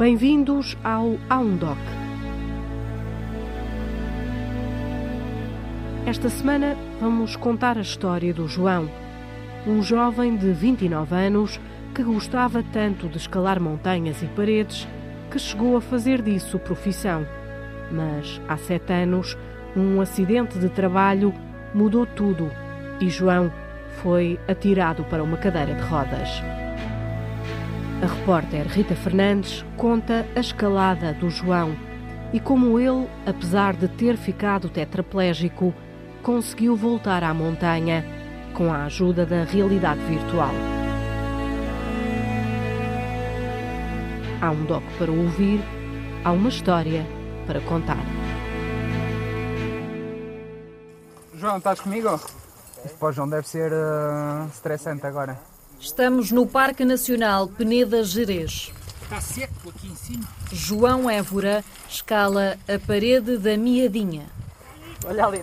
Bem-vindos ao Aundoc. Esta semana vamos contar a história do João, um jovem de 29 anos que gostava tanto de escalar montanhas e paredes que chegou a fazer disso profissão. Mas há sete anos, um acidente de trabalho mudou tudo e João foi atirado para uma cadeira de rodas. A repórter Rita Fernandes conta a escalada do João e como ele, apesar de ter ficado tetraplégico, conseguiu voltar à montanha com a ajuda da realidade virtual. Há um doc para ouvir, há uma história para contar. João, estás comigo? Pô, João, deve ser uh, estressante agora. Estamos no Parque Nacional Peneda Gerês. Está seco aqui em cima. João Évora escala a parede da Miadinha. Olha ali.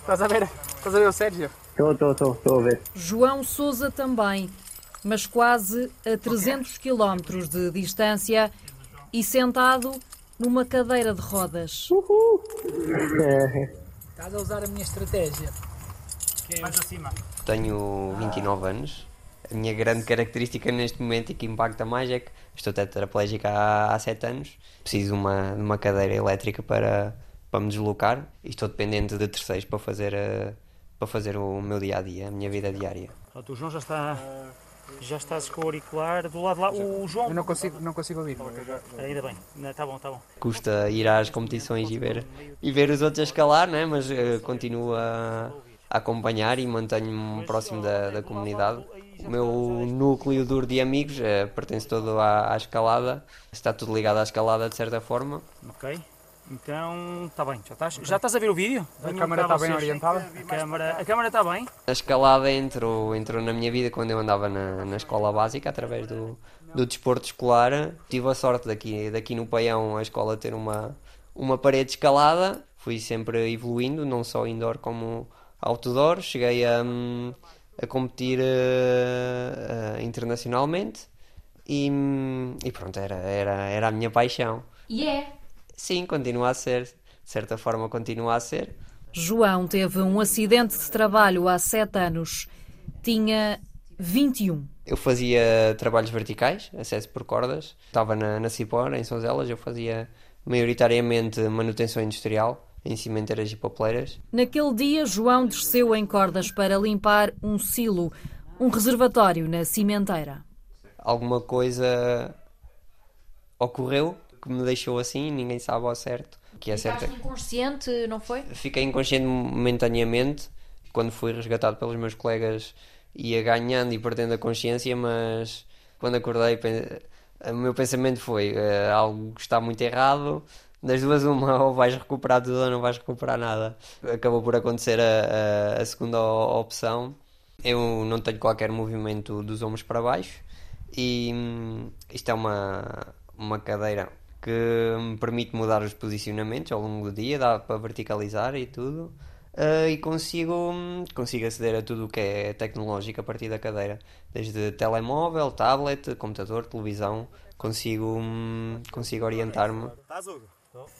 Estás a ver? Estás a ver o Sérgio? Estou, estou, estou, estou a ver. João Souza também, mas quase a 300 quilómetros de distância e sentado numa cadeira de rodas. Estás a usar a minha estratégia. Que é mais acima. Tenho 29 anos. A minha grande característica neste momento e que impacta mais é que estou tetraplégica há, há 7 anos. Preciso de uma, de uma cadeira elétrica para, para me deslocar e estou dependente de terceiros para fazer, a, para fazer o meu dia a dia, a minha vida diária. Pronto, o João já está. Já estás com o auricular do lado lá. O João. Eu não consigo, não consigo ouvir. Ainda bem, está bom, está bom. Custa ir às competições e ver, e ver os outros a escalar, né? mas uh, continuo a, a acompanhar e mantenho-me próximo da, da comunidade. O meu núcleo duro de amigos uh, pertence todo à, à escalada, está tudo ligado à escalada de certa forma. Ok. Então, está bem, já estás, já estás a ver o vídeo? A Venham câmara está bem vocês. orientada? A câmara, a câmara está bem? A escalada entrou, entrou na minha vida quando eu andava na, na escola básica, através do, do desporto escolar. Tive a sorte daqui, daqui no Paião a escola ter uma, uma parede escalada. Fui sempre evoluindo, não só indoor como outdoor. Cheguei a, hum, a competir eh, eh, internacionalmente e, hum, e pronto, era, era, era a minha paixão. E é. Sim, continua a ser, de certa forma continua a ser. João teve um acidente de trabalho há sete anos. Tinha 21. Eu fazia trabalhos verticais, acesso por cordas. Estava na, na Cipor, em Sonzelas. Eu fazia maioritariamente manutenção industrial em cimenteiras e papeleiras. Naquele dia, João desceu em cordas para limpar um silo, um reservatório na cimenteira. Alguma coisa ocorreu que me deixou assim, ninguém sabe ao certo. Que é certo. inconsciente, não foi? Fiquei inconsciente momentaneamente. Quando fui resgatado pelos meus colegas, ia ganhando e perdendo a consciência, mas quando acordei, o meu pensamento foi: eh, algo está muito errado. Das duas, uma, ou vais recuperar tudo ou não vais recuperar nada. Acabou por acontecer a, a- a segunda opção. Eu não tenho qualquer movimento dos ombros para baixo e hum, isto é uma, uma cadeira que me permite mudar os posicionamentos ao longo do dia, dá para verticalizar e tudo. Ah, e consigo, hum, consigo aceder a tudo o que é tecnológico a partir da cadeira, desde telemóvel, tablet, computador, televisão. Consigo, hum, consigo orientar-me.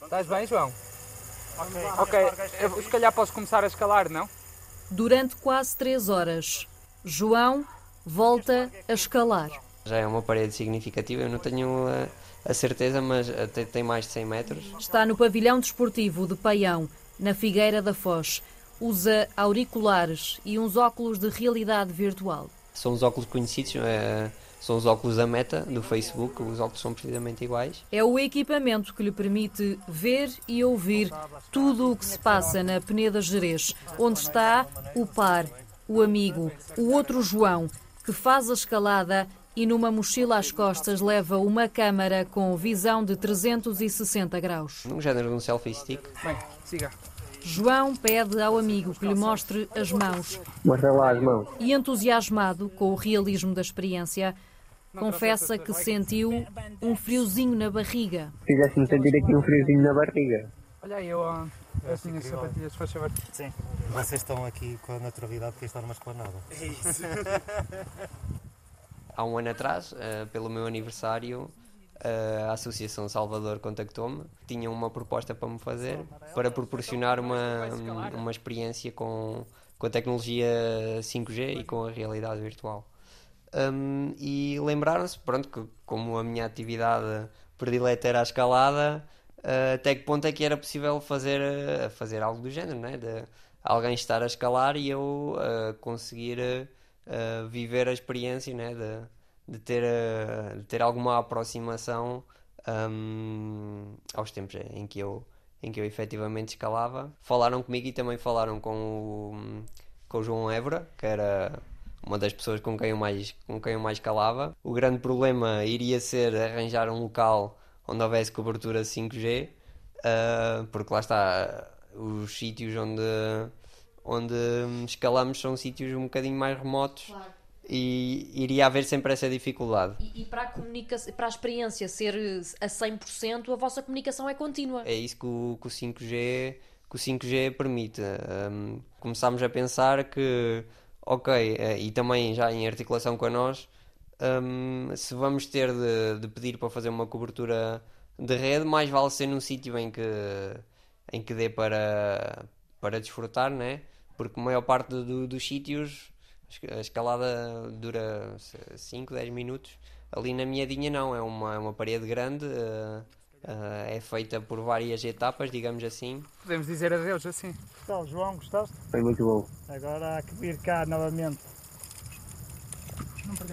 Estás bem, João? Ok, eu, se calhar posso começar a escalar, não? Durante quase três horas, João volta a escalar. Já é uma parede significativa, eu não tenho a, a certeza, mas até tem mais de 100 metros. Está no pavilhão desportivo de Paião, na Figueira da Foz. Usa auriculares e uns óculos de realidade virtual. São os óculos conhecidos, eh, são os óculos da Meta, do Facebook, os óculos são precisamente iguais. É o equipamento que lhe permite ver e ouvir tudo o que se passa na Peneda Gerês, onde está o par, o amigo, o outro João, que faz a escalada e numa mochila às costas leva uma câmara com visão de 360 graus. Num género de um selfie stick. Bem, siga. João pede ao amigo que lhe mostre as mãos Mostra lá as mãos. e, entusiasmado com o realismo da experiência, confessa que sentiu um friozinho na barriga. Fizeste-me sentir aqui um friozinho na barriga. Olha aí, eu, ah, as minhas sapatilhas, se faz favor. Sim. Vocês estão aqui com a naturalidade que está numa esplanada. Há um ano atrás, eh, pelo meu aniversário, a Associação Salvador contactou-me, tinha uma proposta para me fazer para proporcionar uma, uma experiência com, com a tecnologia 5G e com a realidade virtual. Um, e lembraram-se, pronto, que como a minha atividade predileta era a escalada, uh, até que ponto é que era possível fazer, uh, fazer algo do género, né? de alguém estar a escalar e eu uh, conseguir viver a experiência né? de, de, ter, de ter alguma aproximação um, aos tempos em que eu em que eu efetivamente escalava. Falaram comigo e também falaram com o, com o João Évora, que era uma das pessoas com quem eu mais, com quem eu mais calava. O grande problema iria ser arranjar um local onde houvesse cobertura 5G, uh, ah, porque lá está, os sítios onde, onde escalamos são sítios um bocadinho mais remotos. Claro. E iria haver sempre essa dificuldade. E, e para, a comunicação, para a experiência ser a 100%, a vossa comunicação é contínua. É isso que o, que o 5G, que o 5G permite. Um, começámos a pensar que ok, eh, e também já em articulação com a nós, um, se vamos ter de, de, pedir para fazer uma cobertura de rede, mais vale ser num sítio em que, em que dê para, para desfrutar, né? porque a maior parte do, dos sítios a escalada dura 5, 10 minutos. Ali na minha dinha não, é uma, é uma parede grande, uh, uh, é feita por várias etapas, digamos assim. Podemos dizer adeus assim. Então, João, gostaste? Foi muito bom. Agora há que vir cá novamente.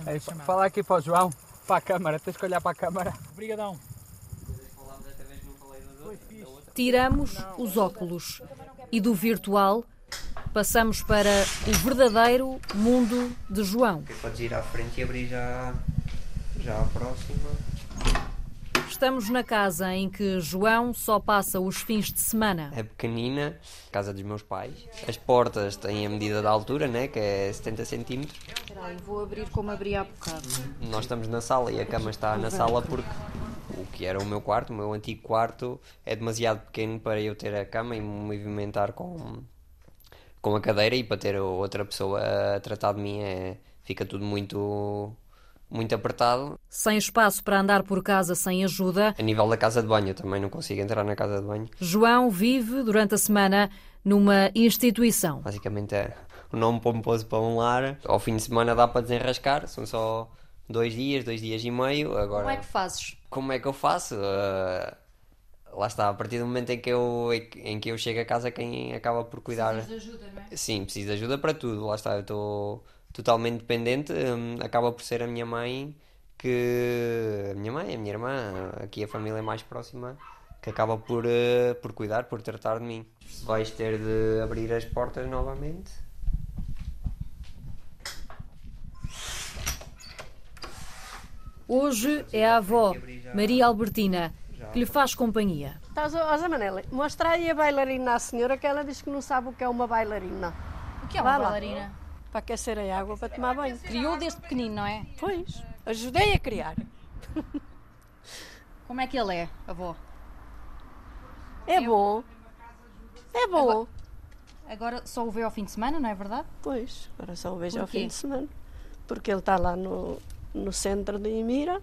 É, fala aqui para o João, para a câmara, tens que olhar para a câmara. Obrigadão. Tiramos os óculos e do virtual passamos para o verdadeiro mundo de João. Podes ir à frente e abrir já, já a próxima. Estamos na casa em que João só passa os fins de semana. É pequenina, casa dos meus pais. As portas têm a medida da altura, né, que é 70 centímetros. Espera vou abrir como abri há bocado. Nós estamos na sala e a cama está na sala porque o que era o meu quarto, o meu antigo quarto, é demasiado pequeno para eu ter a cama e me movimentar com, com a cadeira e para ter outra pessoa a tratar de mim é, fica tudo muito muito apertado. Sem espaço para andar por casa sem ajuda. A nível da casa de banho, também não consigo entrar na casa de banho. João vive durante a semana numa instituição. Basicamente é o nome pomposo para um lar. Ao fim de semana dá para desenrascar, são só dois dias, dois dias e meio. Agora, como é que fazes? Como é que eu faço? Uh, lá está, a partir do momento em que, eu, em que eu chego a casa, quem acaba por cuidar. Precisas de ajuda, não é? Sim, preciso de ajuda para tudo. Lá está, eu estou totalmente dependente, um, acaba por ser a minha mãe que a minha mãe, a minha irmã, aqui a família mais próxima que acaba por, uh, por cuidar, por tratar de mim. Vais ter de abrir as portas novamente. Hoje é a avó, Maria Albertina, que lhe faz companhia. Estás, ó Manela, mostra aí a bailarina à senhora que ela diz que não sabe o que é uma bailarina. O que é uma bailarina? Para aquecer a água para tomar banho. Criou desde pequenino, não é? Pois, ajudei a criar. Como é que ele é, avó? É bom. É bom. Agora, agora, só o vê ao fim de semana, não é verdade? Pois, agora só o vejo ao fim de semana. Porque ele está lá no, no centro de Imira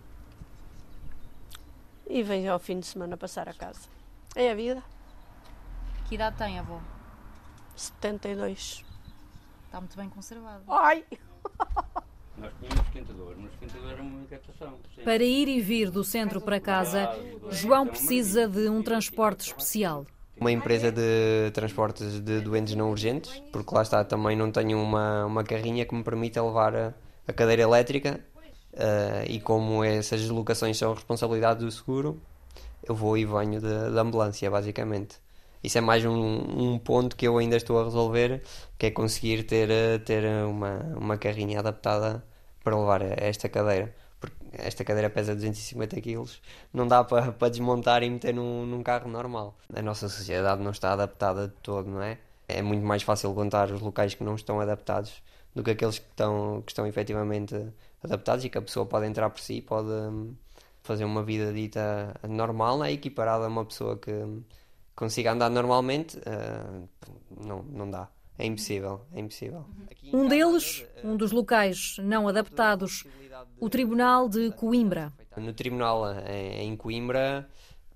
e vem ao fim de semana passar a casa. É a vida. Que idade tem, avó? 72. Está muito bem conservado. Ai! Nós tínhamos esquentador, mas esquentador era uma inquietação. Para ir e vir do centro para casa, João precisa de um transporte especial. Uma empresa de transportes de doentes não urgentes, porque lá está, também não tenho uma, uma carrinha que me permita levar a, a cadeira elétrica uh, e como essas deslocações são responsabilidade do seguro, eu vou e venho da ambulância, basicamente. Isso é mais um, um, ponto que eu ainda estou a resolver, que é conseguir ter, ter uma, uma carrinha adaptada para levar esta cadeira. Porque esta cadeira pesa 250 kg, não dá para, para desmontar e meter num, num carro normal. A nossa sociedade não está adaptada de todo, não é? É muito mais fácil contar os locais que não estão adaptados do que aqueles que estão, que estão efetivamente adaptados e que a pessoa pode entrar por si, pode hum, fazer uma vida dita normal, é equiparada a uma pessoa que consiga andar normalmente, uh, não, não dá. É impossível, é impossível. Um deles, um dos locais não adaptados, o Tribunal de Coimbra. No tribunal em Coimbra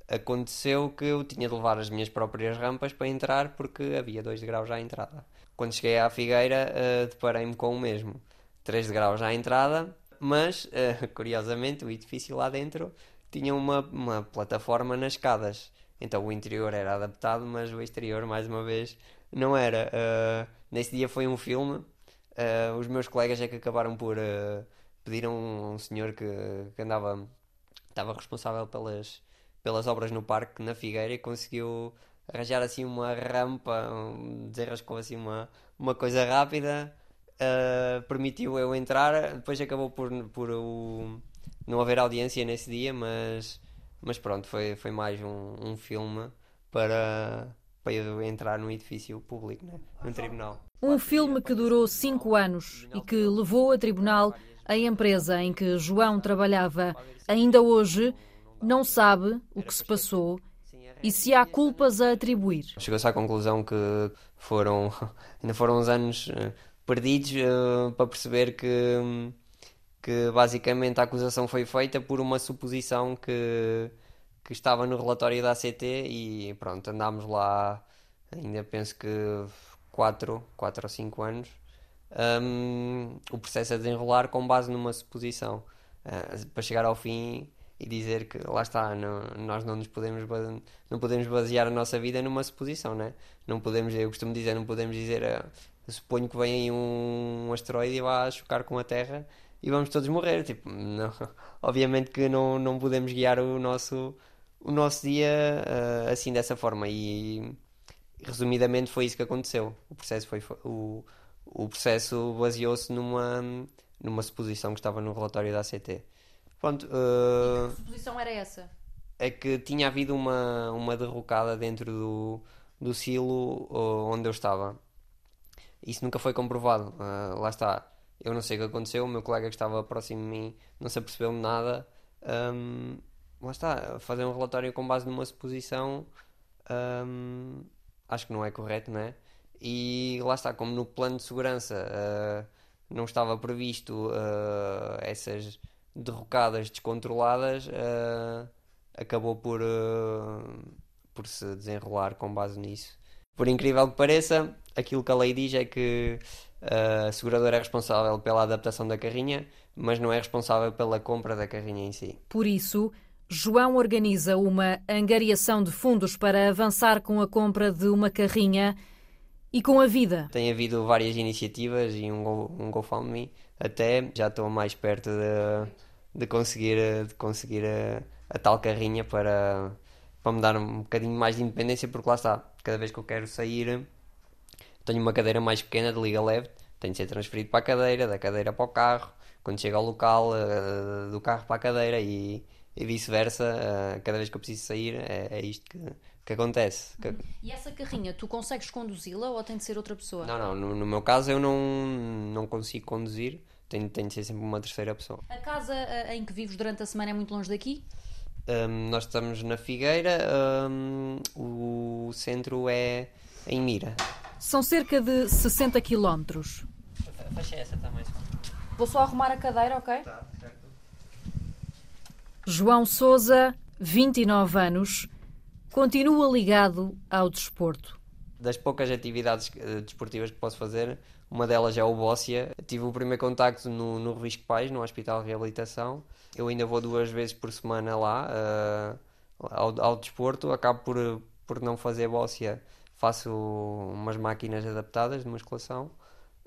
aconteceu que eu tinha de levar as minhas próprias rampas para entrar porque havia 2 graus à entrada. Quando cheguei à Figueira, uh, deparei-me com o mesmo. 3 graus à entrada, mas, uh, curiosamente, o edifício lá dentro tinha uma, uma plataforma nas escadas. Então o interior era adaptado, mas o exterior, mais uma vez, não era. Uh, nesse dia foi um filme. Uh, os meus colegas é que acabaram por uh, pedir a um, um, senhor que, que andava, estava responsável pelas, pelas obras no parque, na Figueira, e conseguiu arranjar assim uma rampa, um, desenrascou assim uma, uma coisa rápida, uh, permitiu eu entrar, depois acabou por, por o, não haver audiência nesse dia, mas, mas pronto, foi, foi mais um, um filme para, para eu entrar num edifício público, né? num tribunal. Um filme que durou cinco anos e que levou a tribunal a empresa em que João trabalhava. Ainda hoje não sabe o que se passou e se há culpas a atribuir. Chegou-se à conclusão que foram, ainda foram uns anos eh, perdidos uh, para perceber que, que basicamente a acusação foi feita por uma suposição que, que estava no relatório da ACT e pronto, andámos lá ainda penso que 4, 4 ou 5 anos um, o processo a desenrolar com base numa suposição uh, para chegar ao fim e dizer que lá está, não, nós não nos podemos não podemos basear a nossa vida numa suposição, né? Não podemos, eu costumo dizer, não podemos dizer, uh, suponho que vem aí um, asteroide e vai chocar com a Terra e vamos todos morrer, tipo, não, obviamente que não, não podemos guiar o nosso o nosso dia uh, assim dessa forma e resumidamente foi isso que aconteceu. O processo foi o, o processo baseou-se numa numa suposição que estava no relatório da ACT. Pronto, uh, que suposição era essa? É que tinha havido uma, uma derrocada dentro do, do silo onde eu estava. Isso nunca foi comprovado. Uh, lá está. Eu não sei o que aconteceu. O meu colega que estava próximo de mim não se apercebeu de nada. Um, lá está. Fazer um relatório com base numa suposição um, acho que não é correto, não é? E lá está. Como no plano de segurança uh, não estava previsto uh, essas derrocadas descontroladas, uh, acabou por, por se desenrolar com base nisso. Por incrível que pareça, aquilo que a lei diz é que uh, a seguradora é responsável pela adaptação da carrinha, mas não é responsável pela compra da carrinha em si. Por isso, João organiza uma angariação de fundos para avançar com a compra de uma carrinha e com a vida. Tem havido várias iniciativas e um, um GoFundMe até já estou mais perto de, de conseguir, de conseguir a, a, tal carrinha para, para me dar um bocadinho mais de independência, porque lá está, cada vez que eu quero sair, tenho uma cadeira mais pequena de liga leve, tenho de ser transferido para a cadeira, da cadeira para o carro, quando chego ao local, uh, do carro para a cadeira e, e vice-versa, uh, cada vez que eu preciso sair, é, é isto que, que acontece. Que... E essa carrinha, tu consegues conduzi-la ou tem de ser outra pessoa? Não, não, no, no meu caso eu não, não consigo conduzir tem, tem de ser sempre uma terceira pessoa. A casa uh, em que vives durante a semana é muito longe daqui? Um, nós estamos na Figueira, um, o centro é em Mira. São cerca de 60 quilómetros. Fecha essa também. Vou só arrumar a cadeira, ok? Tá, certo. João Souza, 29 anos, continua ligado ao desporto. Das poucas atividades uh, desportivas que posso fazer, uma delas é o Bócia. Tive o primeiro contacto no, no Revisco Pais, no Hospital de Reabilitação. Eu ainda vou duas vezes por semana lá uh, ao, ao desporto. Acabo por, por não fazer Bócia, faço umas máquinas adaptadas de musculação.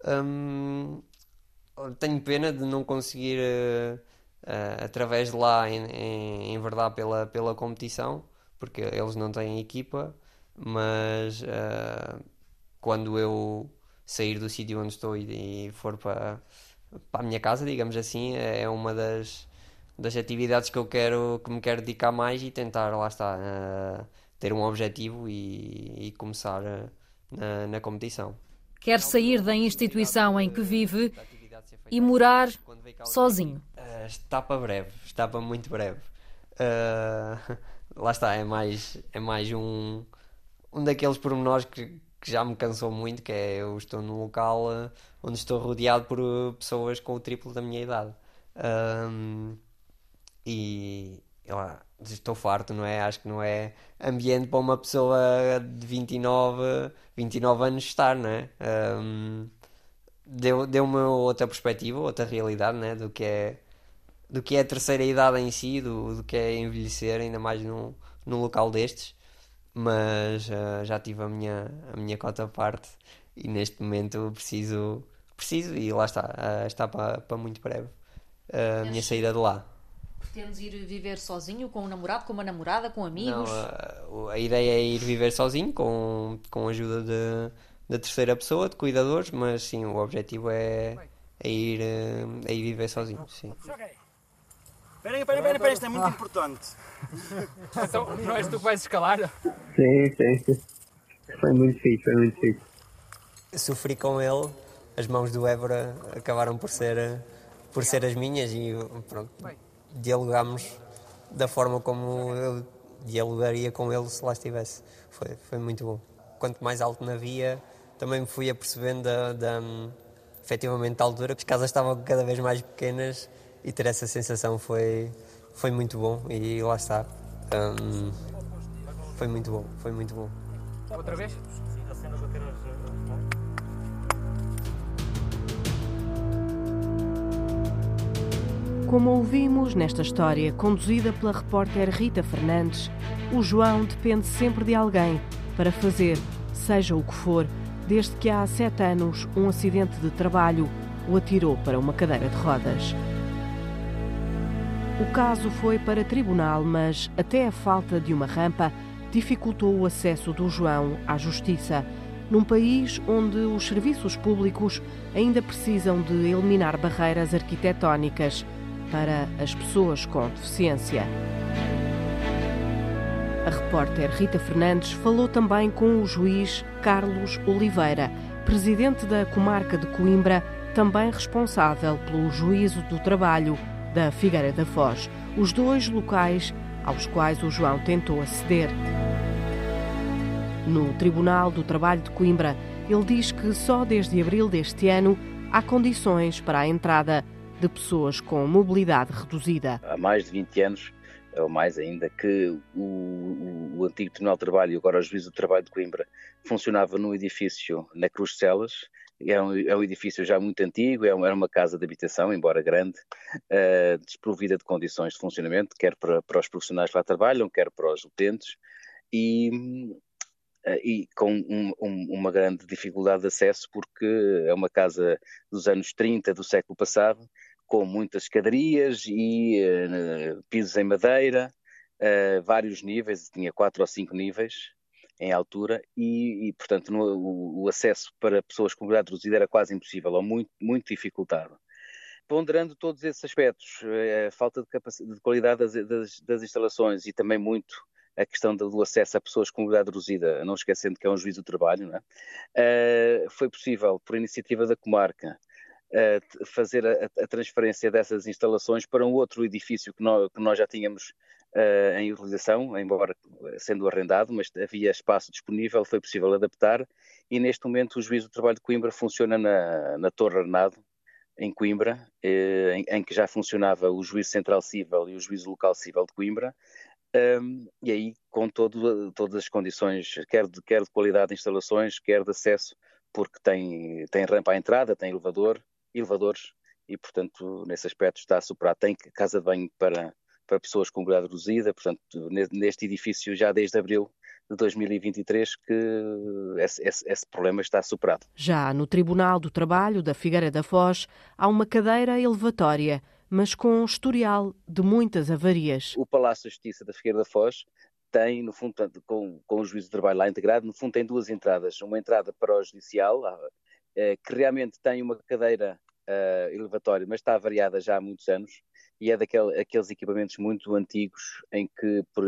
Um, tenho pena de não conseguir, uh, uh, através de lá, enverdar pela, pela competição, porque eles não têm equipa, mas uh, quando eu sair do sítio onde estou e, e for para, para a minha casa, digamos assim, é, é uma das, das atividades que eu quero, que me quero dedicar mais e tentar, lá está, ter um objetivo e, e começar uh, na, na competição. Quer sair da instituição em que vive e morar sozinho. Uh, está para breve, está para muito breve. Uh, lá está, é mais, é mais um, um daqueles pormenores que, que já me cansou muito, que é eu estou num local uh, onde estou rodeado por pessoas com o triplo da minha idade. Um, e lá, estou farto, não é? Acho que não é ambiente para uma pessoa de 29, 29 anos estar, não é? Um, deu, deu uma outra perspectiva, outra realidade, né? Do que é do que é a terceira idade em si, do, do que é envelhecer, ainda mais num, num local destes. Mas uh, já tive a minha, a minha cota à parte e neste momento preciso, preciso e lá está, uh, está para, para muito breve uh, a minha saída de lá. Pretendes ir viver sozinho, com um namorado, com uma namorada, com amigos? Não, a, a ideia é ir viver sozinho, com, com a ajuda de, da terceira pessoa, de cuidadores, mas sim, o objetivo é, é, ir, é ir viver sozinho. Sim. Espera aí, espera aí, isto é muito importante. Então, não és tu que vais escalar? Sim, sim, sim. Foi muito fixe, foi muito fixe. Sofri com ele, as mãos do Évora acabaram por ser, por ser as minhas e pronto, dialogámos da forma como eu dialogaria com ele se lá estivesse. Foi, foi muito bom. Quanto mais alto na via, também me fui apercebendo da, da efetivamente da altura, que as casas estavam cada vez mais pequenas e ter essa sensação foi, foi muito bom e lá está. Um, foi muito bom, foi muito bom. Outra vez? Como ouvimos nesta história, conduzida pela repórter Rita Fernandes, o João depende sempre de alguém para fazer, seja o que for, desde que há sete anos um acidente de trabalho o atirou para uma cadeira de rodas. O caso foi para tribunal, mas até a falta de uma rampa dificultou o acesso do João à justiça, num país onde os serviços públicos ainda precisam de eliminar barreiras arquitetónicas para as pessoas com deficiência. A repórter Rita Fernandes falou também com o juiz Carlos Oliveira, presidente da comarca de Coimbra, também responsável pelo juízo do trabalho da Figueira da Foz, os dois locais aos quais o João tentou aceder. No Tribunal do Trabalho de Coimbra, ele diz que só desde abril deste ano há condições para a entrada de pessoas com mobilidade reduzida. Há mais de 20 anos, ou mais ainda, que o, o, antigo Tribunal de Trabalho e agora o Juízo do Trabalho de Coimbra funcionava num edifício na Cruz de Celas, é um, é um, edifício já muito antigo, é era uma casa de habitação, embora grande, uh, desprovida de condições de funcionamento, quer para, para, os profissionais que lá trabalham, quer para os utentes, e, uh, e com um, um, uma grande dificuldade de acesso, porque é uma casa dos anos 30 do século passado, com muitas escadarias e uh, pisos em madeira, vários níveis, tinha quatro ou cinco níveis, em altura e, e portanto, no, o, o, acesso para pessoas com mobilidade reduzida era quase impossível ou muito, muito dificultado. Ponderando todos esses aspectos, eh, a falta de, de qualidade das, das, das, instalações e também muito a questão do acesso a pessoas com mobilidade reduzida, não esquecendo que é um juízo do trabalho, é? uh, foi possível, por iniciativa da comarca, fazer a, a, transferência dessas instalações para um outro edifício que nós, que nós já tínhamos uh, em utilização, embora sendo arrendado, mas havia espaço disponível, foi possível adaptar. E neste momento o juízo do trabalho de Coimbra funciona na, na Torre Arnado, em Coimbra, eh, em, em, que já funcionava o juízo central civil e o juízo local civil de Coimbra, um, e aí com todo, todas as condições, quer de, quer de qualidade de instalações, quer de acesso, porque tem, tem rampa à entrada, tem elevador, elevadores, e portanto nesse aspecto está a superar. Tem casa de banho para, para pessoas com mobilidade reduzida, portanto, neste edifício já desde abril de 2023 que esse, esse, esse, problema está superado. Já no Tribunal do Trabalho da Figueira da Foz há uma cadeira elevatória, mas com um historial de muitas avarias. O Palácio da Justiça da Figueira da Foz tem, no fundo, com, com o juízo de trabalho lá integrado, no fundo tem duas entradas. Uma entrada para o judicial, eh, que realmente tem uma cadeira uh, elevatória, mas está variada já há muitos anos, e é daqueles equipamentos muito antigos em que, por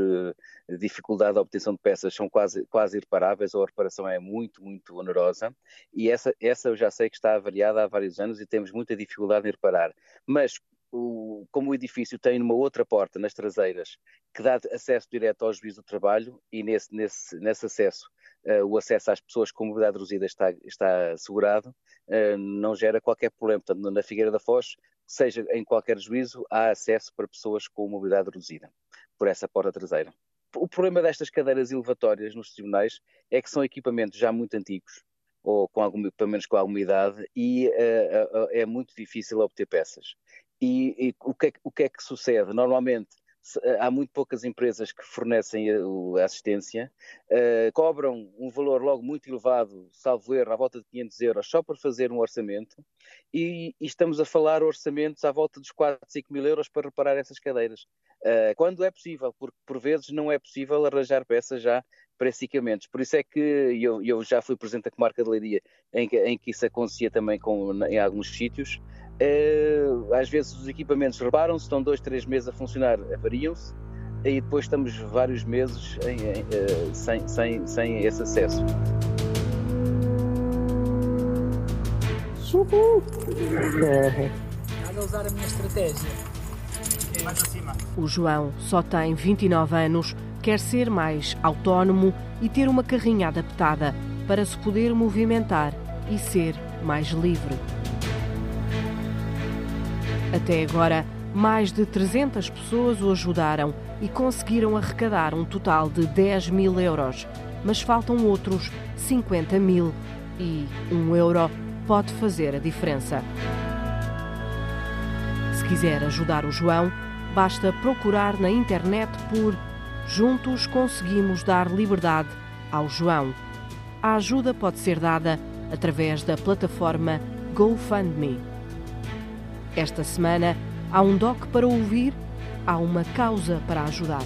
dificuldade de obtenção de peças, são quase, quase irreparáveis ou a reparação é muito, muito onerosa. E essa, essa eu já sei que está variada há vários anos e temos muita dificuldade em reparar. Mas o, como o edifício tem uma outra porta nas traseiras que dá acesso direto ao juízo do trabalho e nesse, nesse, nesse acesso uh, o acesso às pessoas com mobilidade reduzida está, está assegurado, uh, não gera qualquer problema. Portanto, na Figueira da Foz, seja em qualquer juízo, há acesso para pessoas com mobilidade reduzida, por essa porta traseira. O problema destas cadeiras elevatórias nos tribunais é que são equipamentos já muito antigos, ou com pelo menos com alguma idade, e uh, é muito difícil obter peças. E, e o, que é, o, que é, que sucede? Normalmente eh, há muito poucas empresas que fornecem a, assistência, uh, cobram um valor logo muito elevado, salvo erro, à volta de 500 euros, só para fazer um orçamento, e, e estamos a falar orçamentos à volta dos 4, 5 mil euros para reparar essas cadeiras. Uh, quando é possível, porque por vezes não é possível arranjar peças já para esses equipamentos. Por isso é que eu, eu já fui presente da comarca de Leiria, em que, em que isso acontecia também com, em alguns sítios, às vezes os equipamentos reparam-se, estão dois, três meses a funcionar, avariam-se e depois estamos vários meses em, em, uh, sem, sem, sem esse acesso. a usar a minha estratégia. Mais acima. O João só tem 29 anos, quer ser mais autónomo e ter uma carrinha adaptada para se poder movimentar e ser mais livre. Até agora, mais de 300 pessoas o ajudaram e conseguiram arrecadar um total de 10 mil euros. Mas faltam outros 50 mil e um euro pode fazer a diferença. Se quiser ajudar o João, basta procurar na internet por Juntos conseguimos dar liberdade ao João. A ajuda pode ser dada através da plataforma GoFundMe. Esta semana há um doc para ouvir, há uma causa para ajudar.